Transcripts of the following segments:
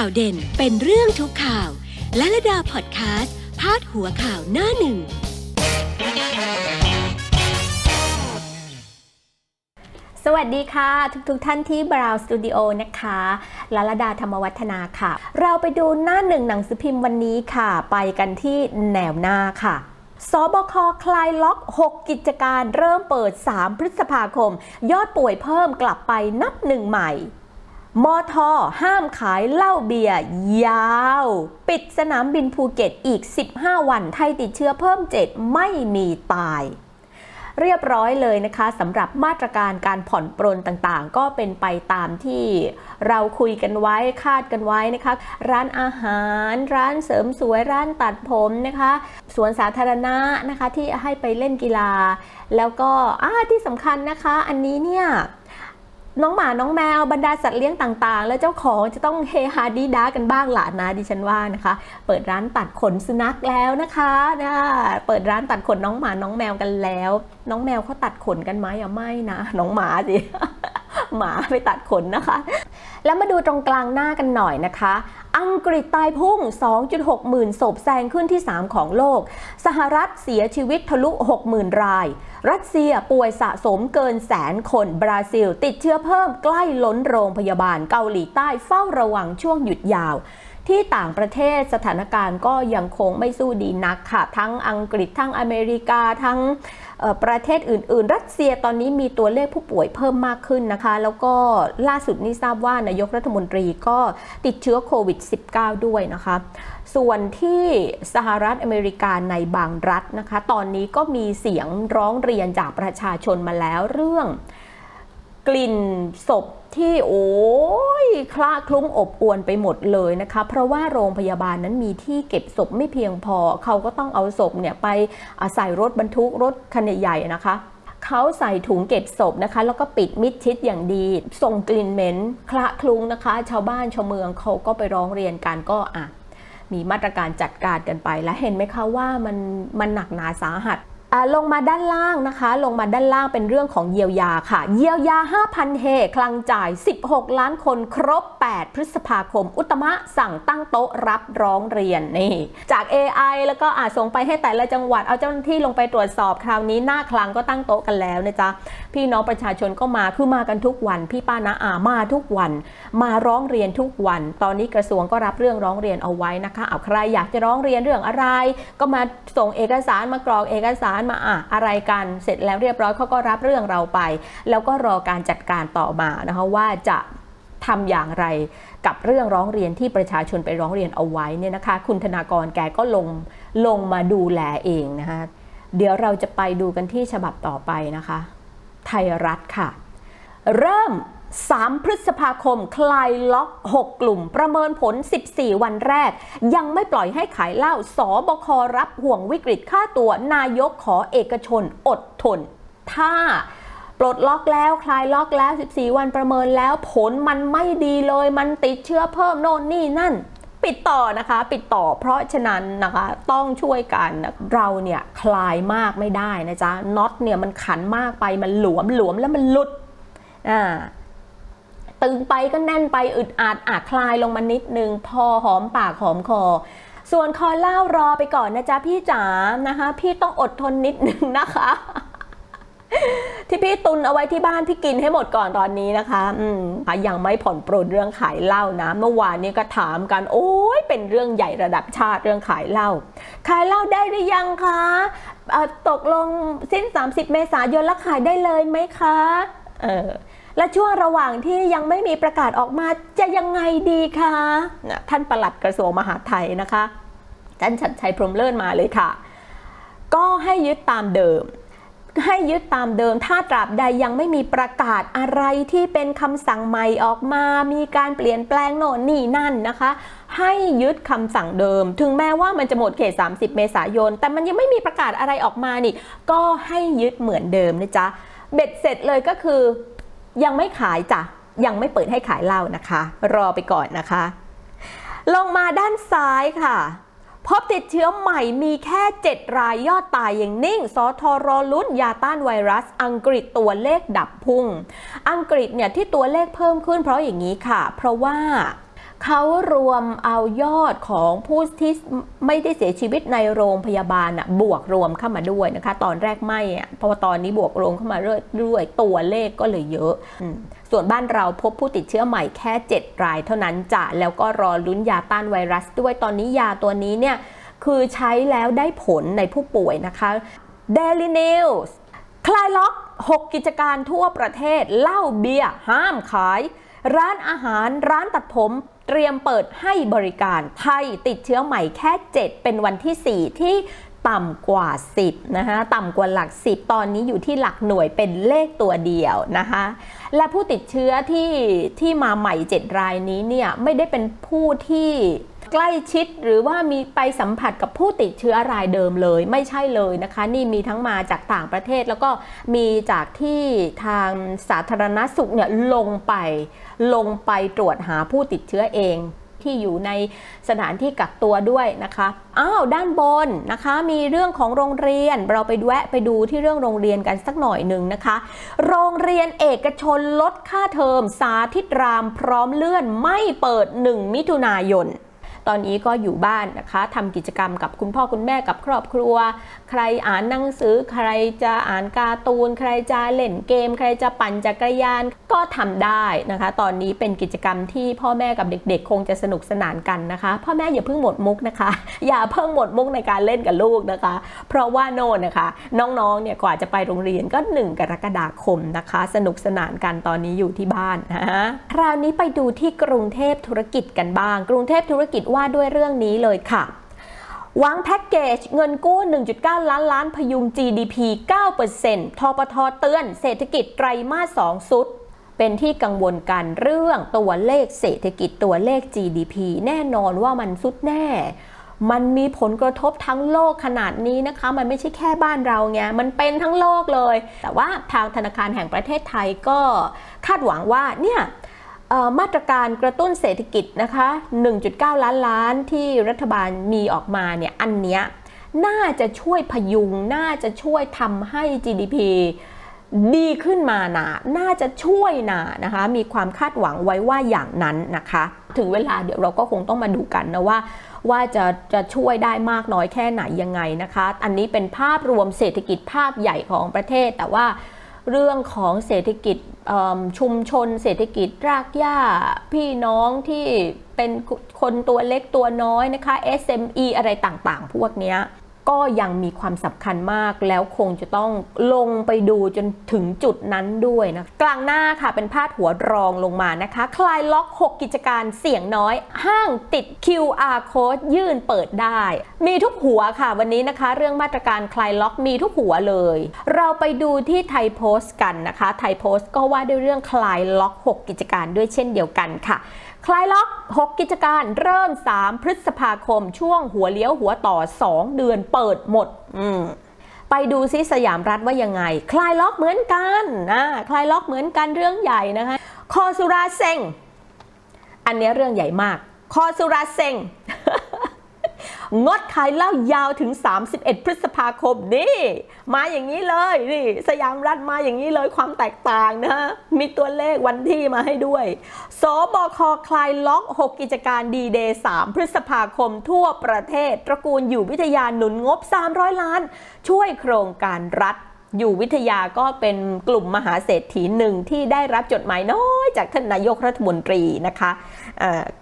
ข่าวเด่นเป็นเรื่องทุกข่าว และระดาพอดแคสต์พาดหัวข่าวหน้าหนึ่ง สวัสดีค่ะทุกๆทท่านที่บราวสตูดิโอนะคะลลดาธรรมวัฒนาค่ะ เราไปดูหน้าหนึ่งหนังสือพิมพ์วันนี้ค่ะ ไปกันที่แนวหน้าค่ะสบคคลายล็อก 6 กิจการเริ่มเปิด 3 พฤษภาคม ยอดป่วยเพิ่มกลับไปนับหนึ่งใหม่ มอทอห้ามขายเหล้าเบียร์ยาว ปิดสนามบินภูเก็ตอีก 15 วันไทยติดเชื้อเพิ่ม 7 ไม่มีตาย เรียบร้อยเลยนะคะสำหรับมาตรการการผ่อนปรนต่างๆ ก็เป็นไปตามที่เราคุยกันไว้คาดกันไว้นะคะ ร้านอาหาร ร้านเสริมสวยร้านตัดผมนะคะสวนสาธารณะนะคะที่ให้ไปเล่นกีฬา แล้วก็ที่สำคัญนะคะ อันนี้เนี่ย น้องหมาน้องแมวบรรดาสัตว์เลี้ยงต่างๆ แล้วเจ้าของจะต้องเฮฮาดีด้ากันบ้างหละนะดิฉันว่านะคะ เปิดร้านตัดขนสุนัขแล้วนะคะนะเปิดร้านตัดขนน้องหมาน้องแมวกันแล้ว น้องแมวเขาตัดขนกันไหมอะไม่นะน้องหมาสิหมาไปตัดขนนะคะ แล้วมาดูตรงกลางหน้ากันหน่อยนะคะ อังกฤษตายพุ่ง 2.6 หมื่นศพแซงขึ้นที่ 3 ของโลก สหรัฐเสียชีวิตทะลุ 60,000 ราย รัสเซียป่วยสะสมเกินแสนคน บราซิล ติดเชื้อเพิ่มใกล้ล้นโรงพยาบาล เกาหลีใต้เฝ้าระวังช่วงหยุดยาวที่ต่างประเทศสถานการณ์ก็ยังคงไม่สู้ดีนักค่ะ ทั้งอังกฤษทั้งอเมริกาทั้ง ประเทศอื่น ๆ รัสเซียตอนนี้มีตัวเลขผู้ป่วยเพิ่มมากขึ้นนะคะ แล้วก็ล่าสุดนี้ทราบว่านายกรัฐมนตรีก็ติดเชื้อโควิด -19 ด้วยนะคะ ส่วนที่สหรัฐอเมริกาในบางรัฐนะคะ ตอนนี้ก็มีเสียงร้องเรียนจากประชาชนมาแล้วเรื่องกลิ่นศพ ที่โอ้ยคละคลุ้งอบอวนไปหมดเลยนะคะ เพราะว่าโรงพยาบาลนั้นมีที่เก็บศพไม่เพียงพอ เขาก็ต้องเอาศพเนี่ยไปใส่รถบรรทุกรถคันใหญ่ๆนะคะเขาใส่ถุงเก็บศพนะคะ แล้วก็ปิดมิดชิดอย่างดี ส่งกลิ่นเหม็นคละคลุ้งนะคะ ชาวบ้านชาวเมืองเขาก็ไปร้องเรียนกันก็อะมีมาตรการจัดการกันไป และเห็นไหมคะว่ามันมันหนักหนาสาหัส ลงมาด้านล่างนะคะ ลงมาด้านล่างเป็นเรื่องของเยียวยาค่ะ เยียวยา 5,000 เฮคลังจ่าย 16 ล้านคนครบ 8 พฤษภาคม อุตมะสั่งตั้งโต๊ะรับร้องเรียนนี่จาก AI แล้วก็อาจส่งไปให้แต่ละจังหวัดเอาเจ้าหน้าที่ลงไปตรวจสอบคราวนี้หน้าคลังก็ตั้งโต๊ะกันแล้วนะจ๊ะพี่น้องประชาชนก็มาคือมากันทุกวัน พี่ป้านาอามาทุกวัน มาร้องเรียนทุกวัน ตอนนี้กระทรวงก็รับเรื่องร้องเรียนเอาไว้นะคะเอาใครอยากจะร้องเรียนเรื่องอะไร ก็มาส่งเอกสารมากรอกเอกสารมาอะอะไรกันเสร็จแล้วเรียบร้อยเขาก็รับเรื่องเราไป แล้วก็รอการจัดการต่อมานะคะว่าจะทำอย่างไรกับเรื่องร้องเรียนที่ประชาชนไปร้องเรียนเอาไว้เนี่ยนะคะ คุณธนากรแกก็ลงลงมาดูแลเองนะคะเดี๋ยวเราจะไปดูกันที่ฉบับต่อไปนะคะ ไทยรัฐค่ะ เริ่ม 3 พฤษภาคม คลายล็อก 6 กลุ่ม ประเมินผล 14 วันแรก ยังไม่ปล่อยให้ขายเหล้าสบครับห่วงวิกฤตค่าตัวนายกขอเอกชนอดทน ถ้าปลดล็อกแล้วคลายล็อกแล้ว 14 วันประเมินแล้วผลมันไม่ดีเลย มันติดเชื้อเพิ่มโน่นนี่นั่น ปิดต่อนะคะ ปิดต่อเพราะฉะนั้นนะคะต้องช่วยกันเราเนี่ยคลายมากไม่ได้นะจ๊ะน็อตเนี่ยมันขันมากไปมันหลวมหลวมแล้วมันหลุดอ่า ตึงไปก็แน่นไปอึดอัดอาจคลายลงมานิดนึง พอหอมปากหอมคอ ส่วนคอเล่ารอไปก่อนนะจ๊ะพี่จ๋านะคะ พี่ต้องอดทนนิดนึงนะคะที่พี่ตุนเอาไว้ที่บ้านพี่กินให้หมดก่อนตอนนี้นะคะ อืมยังไม่ผ่อนปรนเรื่องขายเหล้านะ เมื่อวานนี้ก็ถามกัน โอ้ยเป็นเรื่องใหญ่ระดับชาติเรื่องขายเหล้า ขายเหล้าได้หรือยังคะ ตกลงสิ้น 30 เมษายนแล้วขายได้เลยไหมคะ เออ และช่วงระหว่างที่ยังไม่มีประกาศออกมาจะยังไงดีคะท่านประหลัดกระทรวงมหาดไทยนะคะท่านชัดชัยพรมเลิศมาเลยค่ะ ก็ให้ยึดตามเดิม ให้ยึดตามเดิม ถ้าตราบใดยังไม่มีประกาศอะไรที่เป็นคำสั่งใหม่ออกมา มีการเปลี่ยนแปลงโน่นนี่นั่นนะคะ ให้ยึดคำสั่งเดิม ถึงแม้ว่ามันจะหมดเขต 30 เมษายน แต่มันยังไม่มีประกาศอะไรออกมานี่ ก็ให้ยึดเหมือนเดิมนะจ๊ะ เบ็ดเสร็จเลยก็คือ ยังไม่ขายจ้ะยังไม่เปิดให้ขายเหล้านะคะ รอไปก่อนนะคะ ลงมาด้านซ้ายค่ะ พบติดเชื้อใหม่มีแค่ 7 รายยอดตายอย่างนิ่ง สทรลุ้นยาต้านไวรัส อังกฤษตัวเลขดับพุ่ง อังกฤษเนี่ยที่ตัวเลขเพิ่มขึ้นเพราะอย่างนี้ค่ะ เพราะว่า เขารวมเอายอดของผู้ที่ไม่ได้เสียชีวิตในโรงพยาบาลอะบวกรวมเข้ามาด้วยนะคะ ตอนแรกไม่อะเพราะตอนนี้บวกรวมเข้ามาเรื่อยด้วยตัวเลขก็เลยเยอะ ส่วนบ้านเราพบผู้ติดเชื้อใหม่แค่ 7 รายเท่านั้นจ้ะแล้วก็รอลุ้นยาต้านไวรัสด้วยตอนนี้ยาตัวนี้เนี่ยคือใช้แล้วได้ผลในผู้ป่วยนะคะ Daily News คลายล็อก 6 กิจการทั่วประเทศเหล้าเบียร์ห้ามขาย ร้านอาหารร้านตัดผมเตรียมเปิดให้บริการไทยติดเชื้อใหม่แค่ 7 เป็นวันที่ 4 ที่ต่ำกว่า 10นะคะต่ำกว่าหลัก 10 ตอนนี้อยู่ที่หลักหน่วยเป็นเลขตัวเดียวนะคะและผู้ติดเชื้อที่ที่มาใหม่ 7 รายนี้เนี่ยไม่ได้เป็นผู้ที่ใกล้ชิดหรือว่ามีไปสัมผัสกับผู้ติดเชื้อรายเดิมเลยไม่ใช่เลยนะคะ นี่มีทั้งมาจากต่างประเทศแล้วก็มีจากที่ทางสาธารณสุขเนี่ยลงไป ลงไปตรวจหาผู้ติดเชื้อเองที่อยู่ในสถานที่กักตัวด้วยนะคะ อ้าว ด้านบนนะคะ มีเรื่องของโรงเรียน เราไปแวะไปดูที่เรื่องโรงเรียนกันสักหน่อยหนึ่งนะคะ โรงเรียนเอกชนลดค่าเทอม สาธิตรามพร้อมเลื่อนไม่เปิด 1 มิถุนายน ตอนนี้ก็อยู่บ้านนะคะทำกิจกรรมกับคุณพ่อคุณแม่กับครอบครัว ใครอ่านหนังสือ ใครจะอ่านการ์ตูน ใครจะเล่นเกม ใครจะปั่นจักรยานก็ทำได้นะคะ ตอนนี้เป็นกิจกรรมที่พ่อแม่กับเด็กๆ คงจะสนุกสนานกันนะคะ พ่อแม่อย่าเพิ่งหมดมุกนะคะ อย่าเพิ่งหมดมุกในการเล่นกับลูกนะคะ เพราะว่าโน่นนะคะ น้องๆเนี่ยกว่าจะไปโรงเรียนก็ 1 กรกฎาคมนะคะ สนุกสนานกันตอนนี้อยู่ที่บ้านนะคราวนี้ไปดูที่กรุงเทพธุรกิจกันบ้าง กรุงเทพธุรกิจว่า่าด้วยเรื่องนี้เลยค่ะวางแพ็กเกจเงินกู้ 1.9 ล้านล้านพยุง GDP 9%ทปทเตือนเศรษฐกิจไตรมาส 2 สุด เป็นที่กังวลกันเรื่องตัวเลขเศรษฐกิจตัวเลข GDP แน่นอนว่ามันสุดแน่ มันมีผลกระทบทั้งโลกขนาดนี้นะคะ มันไม่ใช่แค่บ้านเราไง มันเป็นทั้งโลกเลย แต่ว่าทางธนาคารแห่งประเทศไทยก็คาดหวังว่าเนี่ย มาตรการกระตุ้นเศรษฐกิจนะคะ 1.9 ล้านล้านที่รัฐบาลมีออกมาเนี่ยอันเนี้ยน่าจะช่วยพยุง น่าจะช่วยทำให้ GDP ดีขึ้นมานะน่าจะช่วยนะนะคะ มีความคาดหวังไว้ว่าอย่างนั้นนะคะ ถึงเวลาเดี๋ยวเราก็คงต้องมาดูกันนะว่า ว่าจะจะช่วยได้มากน้อยแค่ไหนยังไงนะคะ อันนี้เป็นภาพรวมเศรษฐกิจภาพใหญ่ของประเทศแต่ว่า เรื่องของเศรษฐกิจชุมชน เศรษฐกิจรากหญ้า พี่น้องที่เป็นคนตัวเล็กตัวน้อยนะคะ SME อะไรต่างๆ พวกเนี้ย ก็ยังมีความสำคัญมากแล้วคงจะต้องลงไปดูจนถึงจุดนั้นด้วยนะ กลางหน้าค่ะเป็นพาดหัวรองลงมานะคะ คลายล็อก 6 กิจการเสี่ยงน้อย ห้างติด QR code ยื่นเปิดได้ มีทุกหัวค่ะวันนี้นะคะ เรื่องมาตรการคลายล็อกมีทุกหัวเลย เราไปดูที่ไทยโพสต์กันนะคะ ไทยโพสต์ก็ว่าด้วยเรื่องคลายล็อก 6 กิจการด้วยเช่นเดียวกันค่ะ คลายล็อก 6 กิจการเริ่ม 3 พฤษภาคมช่วงหัวเลี้ยวหัวต่อ 2 เดือนเปิดหมดมไปดูซิสยามรัฐว่ายังไง คลายล็อกเหมือนกันนะคลายล็อกเหมือนกันเรื่องใหญ่นะคะ คอสุราเซงอันนี้เรื่องใหญ่มาก คอสุราเซง งดขายเหล้ายาวถึง 31 พฤษภาคมนี่ มาอย่างนี้เลยนี่สยามรัฐมาอย่างนี้เลยความแตกต่างนะมีตัวเลขวันที่มาให้ด้วย สบคคลายล็อก 6 กิจการดีเดย์3พฤษภาคมทั่วประเทศ ตระกูลอยู่วิทยาหนุนงบ 300 ล้าน ช่วยโครงการรัฐ อยู่วิทยาก็เป็นกลุ่มมหาเศรษฐีหนึ่งที่ได้รับจดหมายน้อยจากท่านนายกรัฐมนตรีนะคะ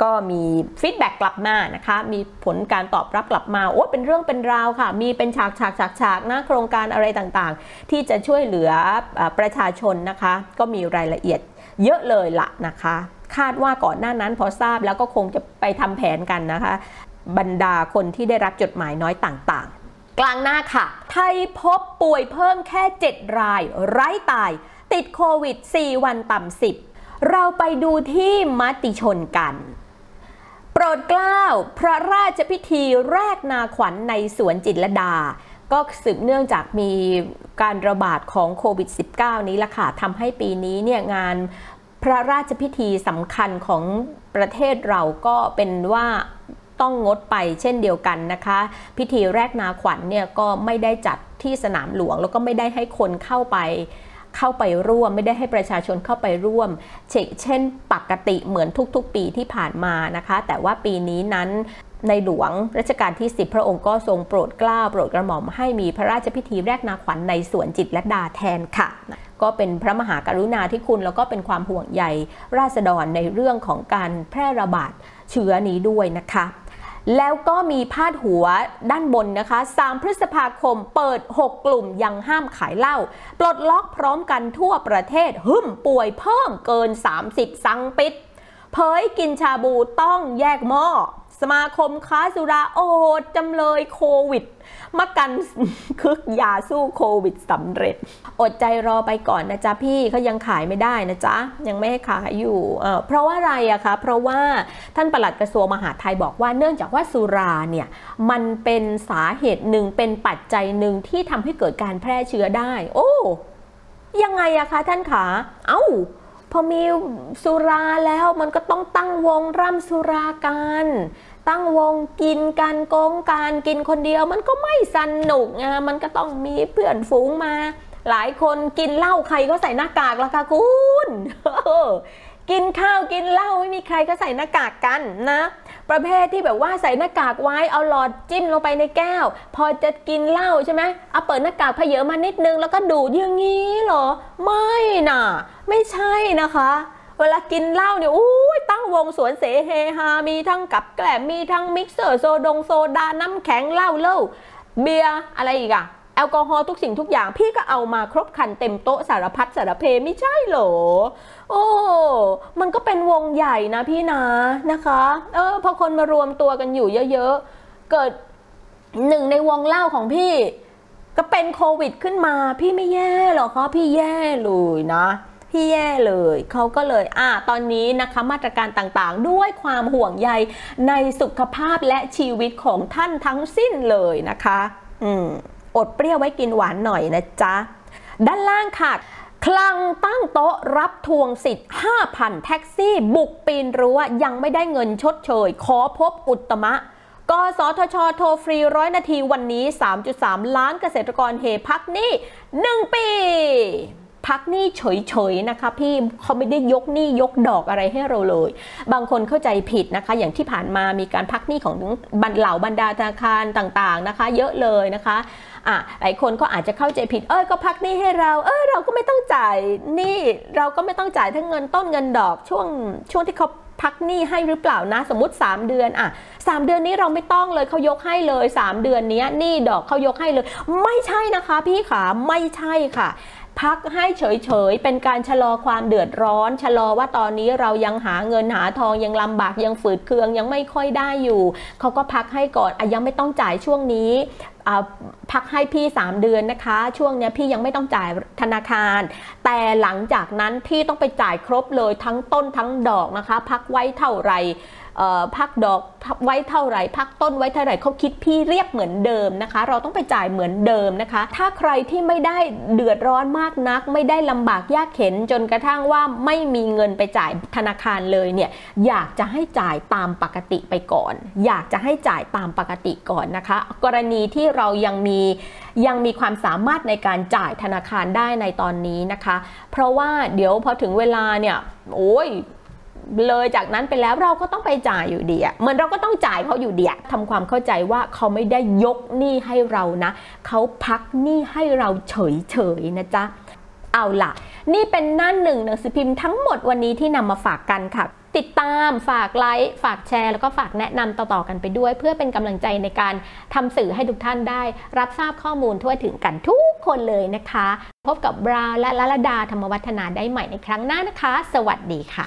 ก็มี feedback กลับมานะคะ มีผลการตอบรับกลับมา โอ้เป็นเรื่องเป็นราวค่ะ มีเป็นฉากฉากฉากฉากนะโครงการอะไรต่างๆ ที่จะช่วยเหลือประชาชนนะคะ ก็มีรายละเอียดเยอะเลยละนะคะ คาดว่าก่อนหน้านั้นพอทราบแล้วก็คงจะไปทำแผนกันนะคะ บรรดาคนที่ได้รับจดหมายน้อยต่างๆ กลางหน้าค่ะ ไทยพบป่วยเพิ่มแค่ 7 ราย ไร้ตาย ติดโควิด 4 วันต่ำ10 เราไปดูที่มติชนกัน โปรดเกล้าพระราชพิธีแรกนาขวัญในสวนจิตรดา ก็สืบเนื่องจากมีการระบาดของโควิด -19 นี้ละค่ะทำให้ปีนี้เนี่ยงานพระราชพิธีสำคัญของประเทศเราก็เป็นว่า ต้องงดไปเช่นเดียวกันนะคะ พิธีแรกนาขวัญเนี่ยก็ไม่ได้จัดที่สนามหลวง แล้วก็ไม่ได้ให้คนเข้าไปเข้าไปร่วม ไม่ได้ให้ประชาชนเข้าไปร่วม เช่นปกติเหมือนทุกๆ ปีที่ผ่านมานะคะ แต่ว่าปีนี้นั้นในหลวงรัชกาลที่ 10 พระองค์ก็ทรงโปรดเกล้าโปรดกระหม่อมให้มีพระราชพิธีแรกนาขวัญในสวนจิตรละดาแทนค่ะ ก็เป็นพระมหากรุณาธิคุณแล้วก็เป็นความห่วงใยราษฎรในเรื่องของการแพร่ระบาดเชื้อนี้ด้วยนะคะ แล้วก็มีพาดหัวด้านบนนะคะ 3 พฤษภาคมเปิด 6 กลุ่มยังห้ามขายเหล้า ปลดล็อกพร้อมกันทั่วประเทศหึ่มป่วยเพิ่มเกิน 30 สังปิด เผยกินชาบูต้องแยกหม้อสมาคมค้าสุราโอดจำเลยโควิดมากันคึกยาสู้โควิดสำเร็จ อดใจรอไปก่อนนะจ๊ะพี่เขายังขายไม่ได้นะจ๊ะ ยังไม่ให้ขายอยู่เออเพราะว่าอะไรอะคะ เพราะว่าท่านปลัดกระทรวงมหาดไทยบอกว่าเนื่องจากว่าสุราเนี่ยมันเป็นสาเหตุหนึ่งเป็นปัจจัยหนึ่งที่ทำให้เกิดการแพร่เชื้อได้ โอ้ยังไงอะคะท่านขาเอ้า พอมีสุราแล้วมันก็ต้องตั้งวงร่ำสุรากันตั้งวงกินกันโกงกันกินคนเดียวมันก็ไม่สนุกไงมันก็ต้องมีเพื่อนฝูงมา หลายคนกินเหล้าใครก็ใส่หน้ากากละค่ะคุณกินข้าวกินเหล้าไม่มีใครก็ใส่หน้ากากกันนะ ประเภทที่แบบว่าใส่หน้ากากไว้เอาหลอดจิ้มลงไปในแก้ว พอจะกินเหล้าใช่ไหมเอาเปิดหน้ากากเผยอมานิดนึงแล้วก็ดูดอย่างนี้เหรอ ไม่น่ะ ไม่ใช่นะคะเวลากินเหล้าเนี่ยอุ้ยตั้งวงสรวลเสเฮฮา มีทั้งกับแกล้มมีทั้งมิกเซอร์โซดงโซดา น้ำแข็งเหล้าเล้าเบียร์อะไรอีกอะแอลกอฮอล์ทุกสิ่งทุกอย่าง พี่ก็เอามาครบครันเต็มโต๊ะสารพัดสารเพไม่ใช่เหรอ โอ้มันก็เป็นวงใหญ่นะพี่นะนะคะ เออพอคนมารวมตัวกันอยู่เยอะๆ เกิดหนึ่งในวงเล่าของพี่ ก็เป็นโควิดขึ้นมา พี่ไม่แย่หรอกคะพี่แย่เลยนะพี่แย่เลยเขาก็เลยอ่าตอนนี้นะคะมาตรการต่างๆ ด้วยความห่วงใยในสุขภาพและชีวิตของท่านทั้งสิ้นเลยนะคะ อืมอดเปรี้ยวไว้กินหวานหน่อยนะจ๊ะ ด้านล่างค่ะ คลังตั้งโต๊ะรับทวงสิทธิ์ 5,000 แท็กซี่ บุกปีนรั้วยังไม่ได้เงินชดเชย ขอพบอุตมะกสทช โทรฟรีร้อยนาทีวันนี้ 3.3 ล้านเกษตรกรเฮพักนี้1ปี พักหนี้เฉยๆนะคะพี่เขาไม่ได้ยกหนี้ยกดอกอะไรให้เราเลย บางคนเข้าใจผิดนะคะ อย่างที่ผ่านมามีการพักหนี้ของบันเหล่าบรรดาธนาคารต่างๆนะคะ เยอะเลยนะคะ อะหลายคนก็อาจจะเข้าใจผิด เอ้ยก็พักหนี้ให้เรา เออเราก็ไม่ต้องจ่ายหนี้เราก็ไม่ต้องจ่ายทั้งเงินต้นเงินดอกช่วงช่วงที่เขาพักหนี้ให้หรือเปล่านะสมมติ 3 เดือนอะสามเดือนนี้เราไม่ต้องเลยเขายกให้เลย 3 เดือนนี้หนี้ดอกเขายกให้เลย ไม่ใช่นะคะพี่ขาไม่ใช่ค่ะ พักให้เฉยๆ เป็นการชะลอความเดือดร้อน ชะลอว่าตอนนี้เรายังหาเงินหาทองยังลำบากยังฝืดเคืองยังไม่ค่อยได้อยู่ เขาก็พักให้ก่อนอยังไม่ต้องจ่ายช่วงนี้พักให้พี่ 3 เดือนนะคะ ช่วงนี้พี่ยังไม่ต้องจ่ายธนาคาร แต่หลังจากนั้นพี่ต้องไปจ่ายครบเลยทั้งต้นทั้งดอกนะคะ พักไว้เท่าไหร่ พักดอกไว้เท่าไหร่ พักต้นไว้เท่าไหร่เขาคิดพี่เรียบเหมือนเดิมนะคะ เราต้องไปจ่ายเหมือนเดิมนะคะ ถ้าใครที่ไม่ได้เดือดร้อนมากนัก ไม่ได้ลำบากยากเข็นจนกระทั่งว่าไม่มีเงินไปจ่ายธนาคารเลยเนี่ยอยากจะให้จ่ายตามปกติไปก่อน อยากจะให้จ่ายตามปกติก่อนนะคะ กรณีที่เรายังมียังมีความสามารถในการจ่ายธนาคารได้ในตอนนี้นะคะ เพราะว่าเดี๋ยวพอถึงเวลาเนี่ยโอ้ย เลยจากนั้นไปแล้วเราก็ต้องไปจ่ายอยู่ดีอะเหมือนเราก็ต้องจ่ายเขาอยู่ดีอะทำความเข้าใจว่าเขาไม่ได้ยกหนี้ให้เรานะ เขาพักหนี้ให้เราเฉยๆนะจ๊ะ เอาล่ะ นี่เป็นหน้าหนึ่งหนังสือพิมพ์ทั้งหมดวันนี้ที่นำมาฝากกันค่ะ ติดตามฝากไลค์ฝากแชร์ แล้วก็ฝากแนะนำต่อๆกันไปด้วย เพื่อเป็นกำลังใจในการทำสื่อให้ทุกท่านได้ รับทราบข้อมูลทั่วถึงกันทุกคนเลยนะคะ พบกับบราวน์และลลดาธรรมวัฒนาได้ใหม่ในครั้งหน้านะคะ สวัสดีค่ะ